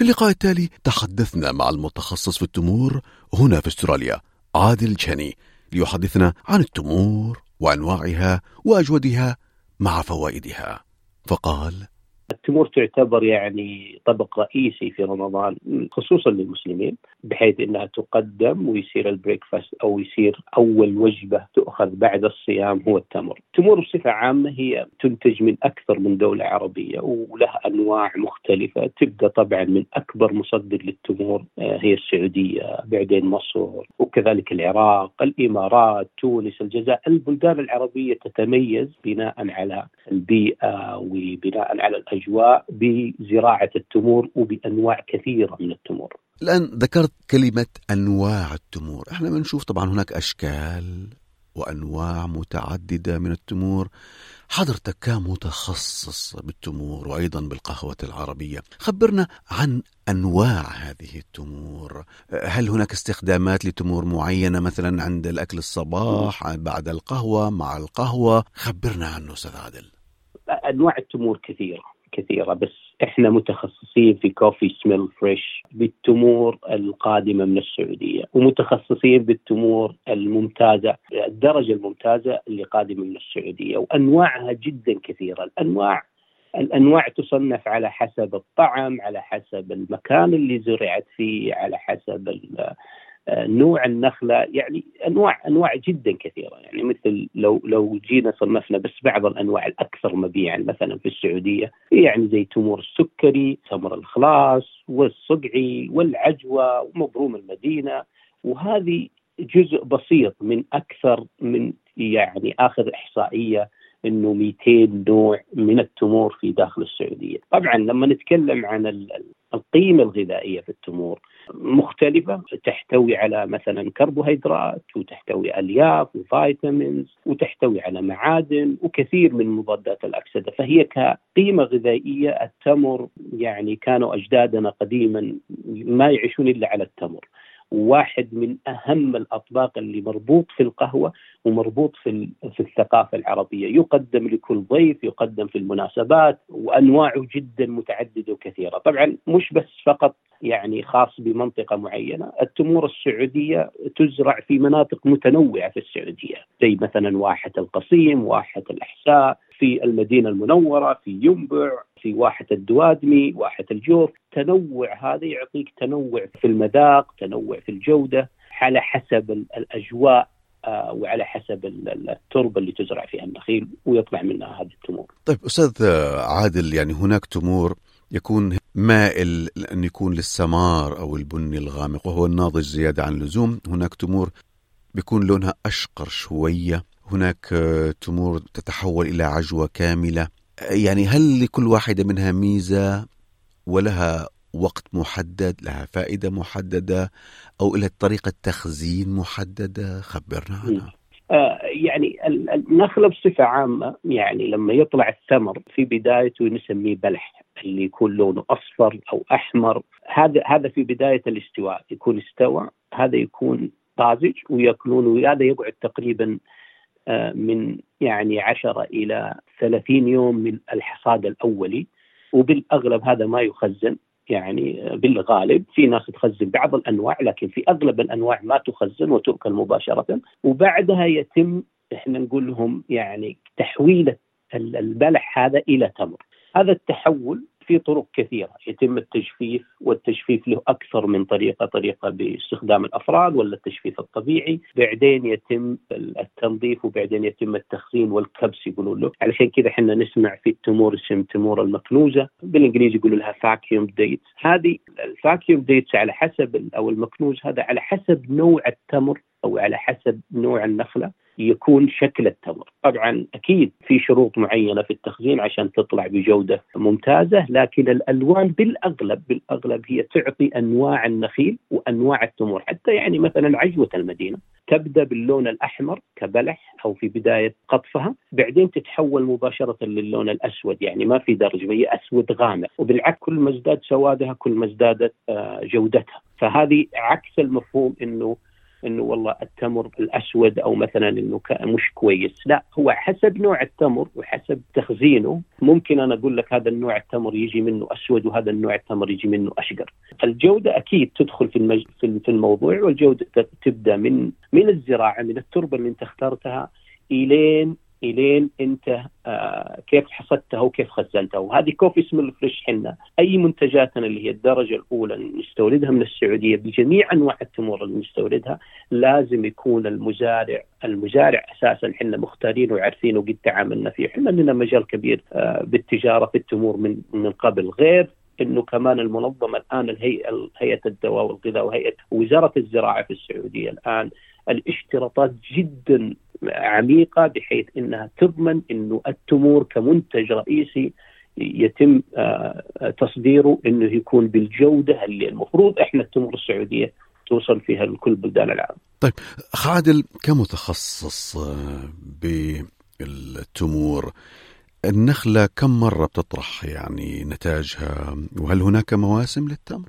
في اللقاء التالي تحدثنا مع المتخصص في التمور هنا في أستراليا عادل جاني ليحدثنا عن التمور وأنواعها وأجودها مع فوائدها. فقال التمور تعتبر يعني طبق رئيسي في رمضان خصوصا للمسلمين بحيث إنها تقدم ويصير البريكفاست أو يصير أول وجبة تؤخذ بعد الصيام هو التمر. التمور بصفة عامة هي تنتج من أكثر من دولة عربية ولها أنواع مختلفة تبدا طبعا من أكبر مصدر للتمور آه، هي السعودية بعدين مصر وكذلك العراق، الإمارات، تونس، الجزائر، البلدان العربية تتميز بناء على البيئة وبناء على الأجواء بزراعة التمور وبأنواع كثيرة من التمور. الآن ذكرت كلمة أنواع التمور. إحنا بنشوف طبعا هناك أشكال وأنواع متعددة من التمور. حضرتك كمتخصص بالتمور وأيضا بالقهوة العربية. خبرنا عن أنواع هذه التمور. هل هناك استخدامات لتمور معينة مثلا عند الأكل الصباح بعد القهوة مع القهوة؟ خبرنا عنه أستاذ عادل. أنواع التمور كثيرة كثيرة بس إحنا متخصصين في كوفي سميل فريش بالتمور القادمة من السعودية ومتخصصين بالتمور الممتازة الدرجة الممتازة اللي قادمة من السعودية وأنواعها جدا كثيرة. الأنواع الأنواع تصنف على حسب الطعم على حسب المكان اللي زرعت فيه على حسب نوع النخلة يعني أنواع أنواع جدا كثيرة. يعني مثل لو لو جينا صنفنا بس بعض الأنواع الأكثر مبيعا مثلا في السعودية يعني زي تمور السكري، تمر الخلاص والصقعي والعجوة ومبروم المدينة. وهذه جزء بسيط من أكثر من يعني اخر إحصائية إنه 200 نوع من التمور في داخل السعودية، طبعا لما نتكلم عن القيمة الغذائية في التمور مختلفة تحتوي على مثلا كربوهيدرات وتحتوي ألياف وفيتامينز وتحتوي على معادن وكثير من مضادات الأكسدة. فهي كقيمة غذائية التمر يعني كانوا أجدادنا قديما ما يعيشون إلا على التمر. واحد من أهم الأطباق اللي مربوط في القهوة ومربوط في في الثقافة العربية، يقدم لكل ضيف، يقدم في المناسبات وأنواعه جدا متعددة وكثيرة، طبعا مش بس فقط يعني خاص بمنطقة معينة، التمور السعودية تزرع في مناطق متنوعة في السعودية، زي مثلا واحة القصيم، واحة الأحساء، في المدينة المنورة، في ينبع، في واحة الدوادمي، واحة الجوف، تنوع هذا يعطيك تنوع في المذاق، تنوع في الجودة على حسب الأجواء آه، وعلى حسب التربة اللي تزرع فيها النخيل ويطلع منها هذه التمور. طيب أستاذ عادل يعني هناك تمور يكون مائل أن يكون للسمار أو البني الغامق وهو الناضج زيادة عن اللزوم. هناك تمور بيكون لونها أشقر شوية. هناك تمور تتحول إلى عجوة كاملة. يعني هل لكل واحدة منها ميزة ولها وقت محدد لها فائدة محددة أو إلى طريقة تخزين محددة خبرنا عنها. آه يعني النخلة بصفة عامة. يعني لما يطلع الثمر في بدايته نسميه بلح اللي يكون لونه أصفر أو أحمر. هذا هذا في بداية الاستواء يكون استوى هذا يكون طازج ويأكلون وهذا يقعد تقريبا آه، من يعني 10 إلى 30 يوم من الحصاد الأولي. وبالأغلب هذا ما يخزن. يعني بالغالب في ناس تخزن بعض الأنواع لكن في أغلب الأنواع ما تخزن وتؤكل مباشرة. وبعدها يتم إحنا نقول لهم يعني تحويل البلح هذا إلى تمر. هذا التحول في طرق كثيرة. يتم التجفيف والتجفيف له أكثر من طريقة طريقة باستخدام الأفراد ولا التجفيف الطبيعي. بعدين يتم التنظيف وبعدين يتم التخزين والكبس يقولون له. علشان كذا إحنا نسمع في التمور اسم تمور المكنوزة. بالإنجليزي يقولوا لها فاكيوم ديت هذه ال vacuum dates على حسب أو المكنوز هذا على حسب نوع التمر أو على حسب نوع النخلة. يكون شكل التمر. طبعا أكيد في شروط معينة في التخزين عشان تطلع بجودة ممتازة لكن الألوان بالأغلب بالأغلب هي تعطي أنواع النخيل وأنواع التمور حتى يعني مثلا عجوة المدينة تبدأ باللون الأحمر كبلح أو في بداية قطفها بعدين تتحول مباشرة للون الأسود. يعني ما في درجة هي أسود غامق وبالعكس كل ما ازداد سوادها كل ما ازدادت آه، جودتها. فهذه عكس المفهوم أنه إنه والله التمر الأسود أو مثلا إنه مش كويس، لا هو حسب نوع التمر وحسب تخزينه ممكن أنا أقول لك هذا النوع التمر يجي منه أسود وهذا النوع التمر يجي منه أشقر. الجودة أكيد تدخل في المج... في الموضوع والجودة تبدأ من من الزراعة من التربة اللي أنت اخترتها إلين إلين أنت آه كيف حصدتها وكيف خزنتها وهذه كوفي سميل فريش حنا. أي منتجاتنا اللي هي الدرجة الأولى نستوردها من السعودية بجميع أنواع التمور اللي نستوردها لازم يكون المزارع المزارع أساسا حنا مختارينه وعارفينه وقد تعاملنا فيه. حنا لنا مجال كبير آه بالتجارة في التمور من من قبل. غير إنه كمان المنظمة الآن الهيئه هيئة الدواء والغذاء وهيئة وزارة الزراعة في السعودية الآن الاشتراطات جدا عميقة بحيث إنها تضمن انه التمور كمنتج رئيسي يتم آه، تصديره إنه يكون بالجودة اللي المفروض إحنا التمور السعودية توصل فيها لكل بلدان العالم. طيب خادل كمتخصص آه، بالتمور النخلة كم مرة بتطرح يعني نتاجها وهل هناك مواسم للتمر؟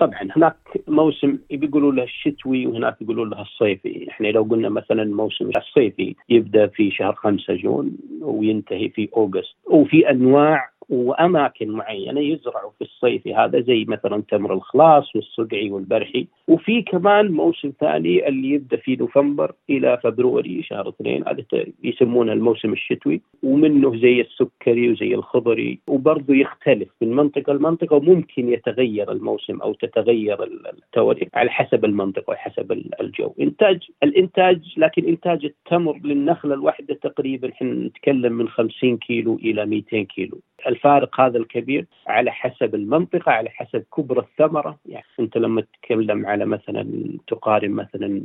طبعا هناك موسم بيقولوا له الشتوي وهناك يقولوا له الصيفي، إحنا لو قلنا مثلا الموسم الصيفي يبدأ في شهر 5 جون وينتهي في أوغست، وفي أنواع وأماكن معينة يزرعوا في الصيف هذا زي مثلا تمر الخلاص والصقعي والبرحي. وفي كمان موسم ثاني اللي يبدأ في نوفمبر إلى فبروري شهر اثنين هذا يسمونه الموسم الشتوي. ومنه زي السكري وزي الخضري وبرضه يختلف من منطقة لمنطقة وممكن يتغير الموسم أو تتغير التواريخ على حسب المنطقة وحسب الجو. انتاج الإنتاج لكن إنتاج التمر للنخلة الواحدة تقريبا إحنا نتكلم من 50 كيلو إلى 200 كيلو. الفارق هذا الكبير على حسب المنطقة على حسب كبر الثمرة. يعني أنت لما تتكلم على مثلا تقارن مثلا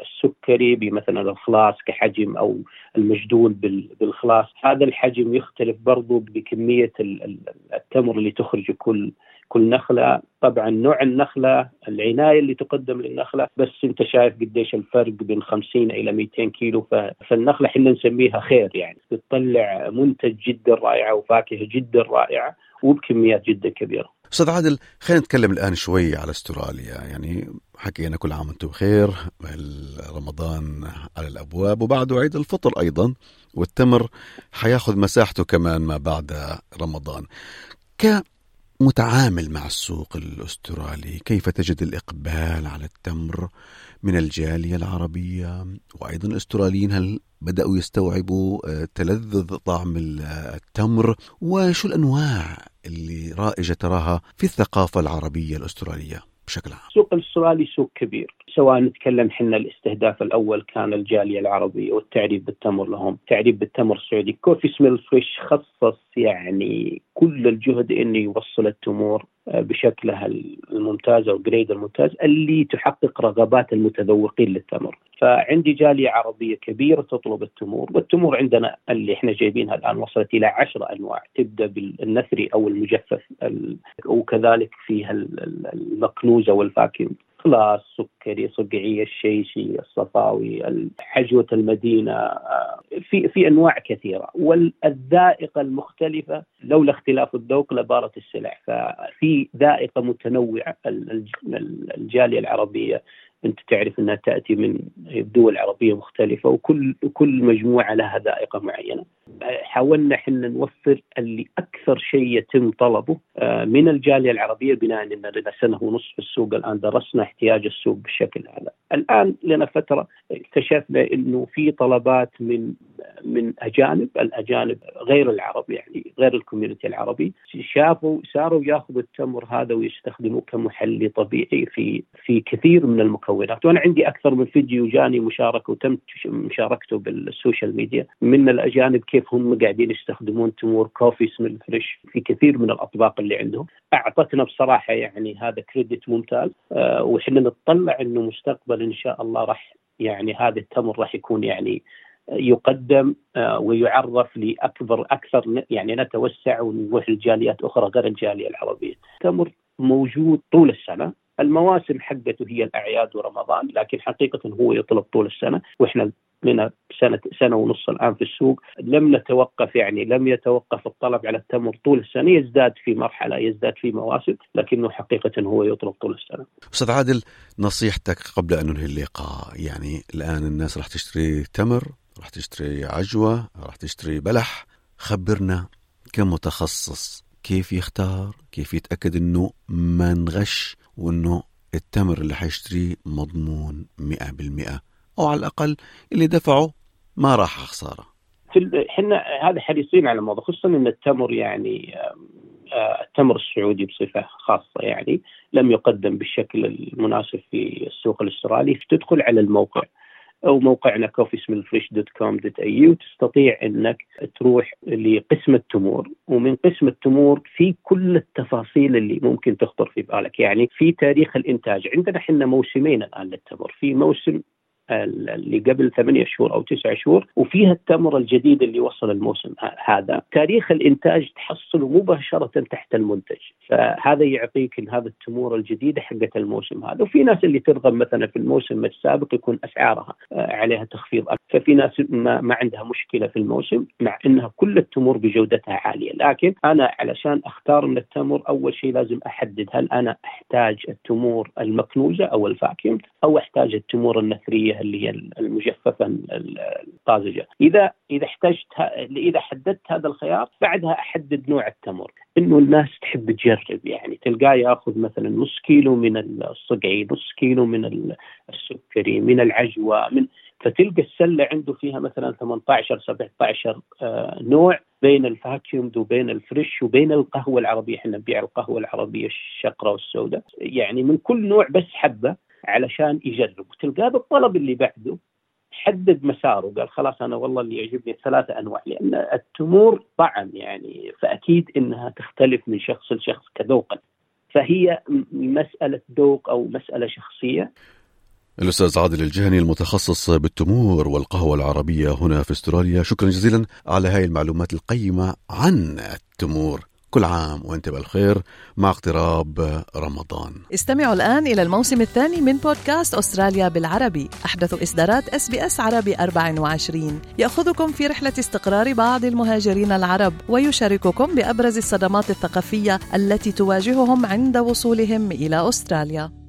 السكري بمثلا الخلاص كحجم أو المجدول بالخلاص هذا الحجم يختلف برضو بكمية التمر اللي تخرج كل كل نخلة طبعا نوع النخلة العناية اللي تقدم للنخلة بس أنت شايف قديش الفرق بين 50 إلى 200 كيلو فالنخلة إحنا نسميها خير يعني بتطلع منتج جدا رائعه وفاكهة جدا رائعة وبكميات جدا كبيرة. أستاذ عادل خلينا نتكلم الآن شوي على أستراليا يعني حكينا كل عام وأنتم بخير رمضان على الأبواب وبعده عيد الفطر أيضا والتمر حياخذ مساحته كمان ما بعد رمضان. ك متعامل مع السوق الأسترالي؟ كيف تجد الإقبال على التمر من الجالية العربية؟ وأيضا الأستراليين هل بدأوا يستوعبوا آه، تلذذ طعم التمر؟ وشو الأنواع اللي رائجة تراها في الثقافة العربية الأسترالية بشكل عام؟ السوق الأسترالي سوق كبير. سواء نتكلم حنا الاستهداف الأول كان الجالية العربية والتعريب بالتمر لهم، تعريب بالتمر السعودي، Coffee Smell Fresh خصص يعني كل الجهد انه يوصل التمور آه، بشكلها الممتاز أو ال grade الممتاز اللي تحقق رغبات المتذوقين للتمر، فعندي جالية عربية كبيرة تطلب التمور، والتمور عندنا اللي إحنا جايبينها الآن وصلت إلى عشر أنواع، تبدأ بالنثري أو المجفف وكذلك فيها المكنوزه والفاكهة. خلاص سكري صقعي الشيشي الصفاوي حجوة المدينة آه، في في أنواع كثيرة. والذائقة المختلفة لولا اختلاف الذوق لبارت السلع. ففي ذائقة متنوعة الجالية العربية أنت تعرف أنها تأتي من دول عربية مختلفة وكل كل مجموعة لها ذائقة معينة. حاولنا إحنا نوفر اللي أكثر شيء يتم طلبه آه، من الجالية العربية بناء إن لنا سنة ونصف في السوق الآن درسنا احتياج السوق بشكل أعلى. الآن لنا فترة اكتشفنا إنه في طلبات من من أجانب، الأجانب غير العرب يعني غير الكوميونتي العربي شافوا صاروا ياخذوا التمر هذا ويستخدموه كمحلي طبيعي في في كثير من المكونات، وأنا عندي أكثر من فيديو جاني مشاركة وتم مشاركته بال social media. من الأجانب كيف هم قاعدين يستخدمون تمور Coffee Smell Fresh في كثير من الأطباق اللي عندهم، أعطتنا بصراحة يعني هذا credit ممتاز. أه وحنا نتطلع إنه مستقبلا إن شاء الله راح يعني هذا التمر راح يكون يعني يقدم آه، ويعرف لأكبر أكثر يعني نتوسع ونروح لجاليات أخرى غير الجالية العربية. التمر موجود طول السنة، المواسم حقته هي الأعياد ورمضان لكن حقيقة هو يطلب طول السنة وإحنا لنا سنة سنة ونص الآن في السوق لم نتوقف يعني لم يتوقف الطلب على التمر طول السنة يزداد في مرحلة يزداد في مواسم لكنه حقيقة هو يطلب طول السنة. أستاذ عادل نصيحتك قبل أن ننهي اللقاء يعني الآن الناس راح تشتري تمر راح تشتري عجوة راح تشتري بلح خبرنا كمتخصص كيف يختار كيف يتأكد إنه ما نغش وإنه التمر اللي حيشتريه مضمون 100% أو على الأقل اللي دفعه ما راح خساره في إحنا هذا حريصين على الموضوع خصوصا إن التمر يعني التمر السعودي بصفة خاصة يعني لم يقدم بالشكل المناسب في السوق الأسترالي تدخل على الموقع. أو موقعنا coffeesmellfresh.com.au تستطيع إنك تروح لقسم التمور. ومن قسم التمور في كل التفاصيل اللي ممكن تخطر في بالك. يعني في تاريخ الإنتاج. عندنا إحنا موسمين الآن للتمر في موسم اللي قبل ثمانية شهور أو تسعة شهور وفيها التمر الجديد اللي وصل الموسم هذا. تاريخ الإنتاج تحصله مباشرة تحت المنتج. فهذا يعطيك إن هذا التمور الجديدة حقت الموسم هذا. وفي ناس اللي ترغب مثلا في الموسم السابق يكون أسعارها آه، عليها تخفيض أكثر. ففي ناس ما, ما عندها مشكلة في الموسم مع أنها كل التمور بجودتها عالية. لكن أنا علشان أختار من التمر أول شيء لازم أحدد هل أنا أحتاج التمور المكنوزة أو الفاكيوم أو أحتاج التمور النثرية اللي هي المجففة الطازجة، إذا إذا احتجت إذا حددت هذا الخيار بعدها أحدد نوع التمر، إنه الناس تحب تجرب يعني تلقاه يأخذ مثلا نص كيلو من الصقعي، نص كيلو من السكري، من العجوة، من فتلقى السلة عنده فيها مثلا 18 17 آه، نوع بين ال vacuum وبين ال fresh وبين القهوة العربية. إحنا نبيع القهوة العربية الشقراء والسوداء. يعني من كل نوع بس حبة. علشان يجرب. وتلقاه بالطلب اللي بعده حدد مساره. قال خلاص أنا والله اللي يعجبني ثلاثة أنواع لأن التمور طعم يعني فأكيد إنها تختلف من شخص لشخص كذوقا. فهي مسألة ذوق أو مسألة شخصية. الأستاذ عادل الجهني المتخصص بالتمور والقهوة العربية هنا في أستراليا شكرا جزيلا على هاي المعلومات القيمة عن التمور. كل عام وانت بالخير مع اقتراب رمضان. استمعوا الآن إلى الموسم الثاني من بودكاست أستراليا بالعربي. أحدث إصدارات أس بي أس عربي 24 يأخذكم في رحلة استقرار بعض المهاجرين العرب ويشارككم بأبرز الصدمات الثقافية التي تواجههم عند وصولهم إلى أستراليا.